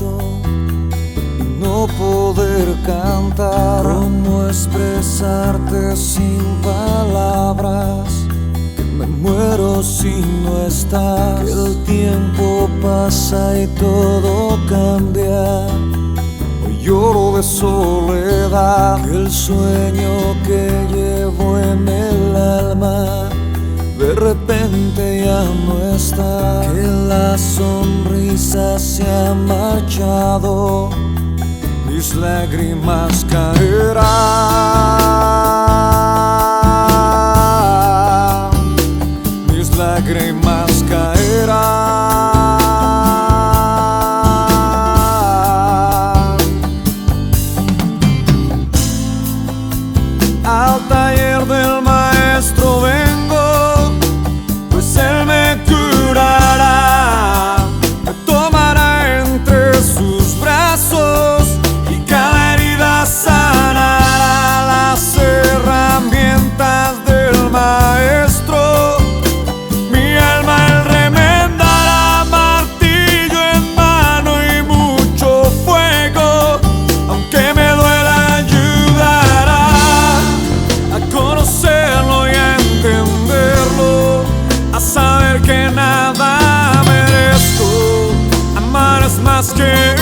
y no poder cantar. ¿Cómo expresarte sin palabras? Que me muero si no estás. Que el tiempo pasa y todo cambia. Hoy lloro de soledad. Que el sueño que llevo en el repente ya no está, que la sonrisa se ha marchado, mis lágrimas caerán, mis lágrimas caerán. Al taller del maestro Amar es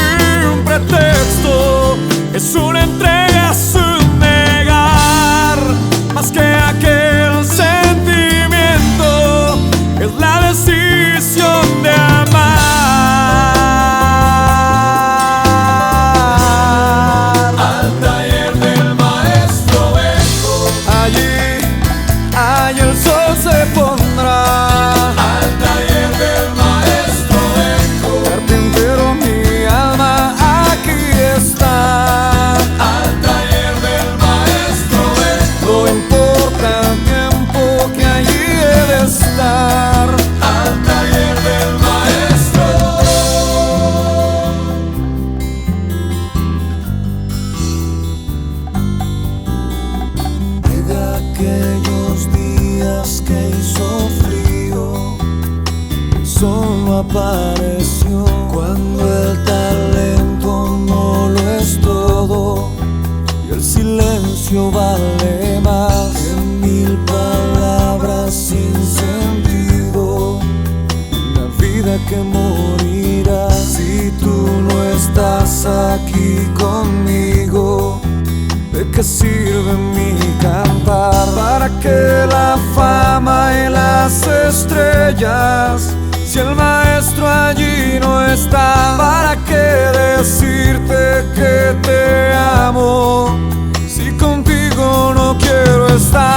el sol no apareció. Cuando el talento no lo es todo y el silencio vale más que mil palabras sin sentido. Una vida que morirá si tú no estás aquí conmigo. ¿De qué sirve mi cantar? ¿Para que la fama y las estrellas? ¿Para qué decirte que te amo? Si contigo no quiero estar,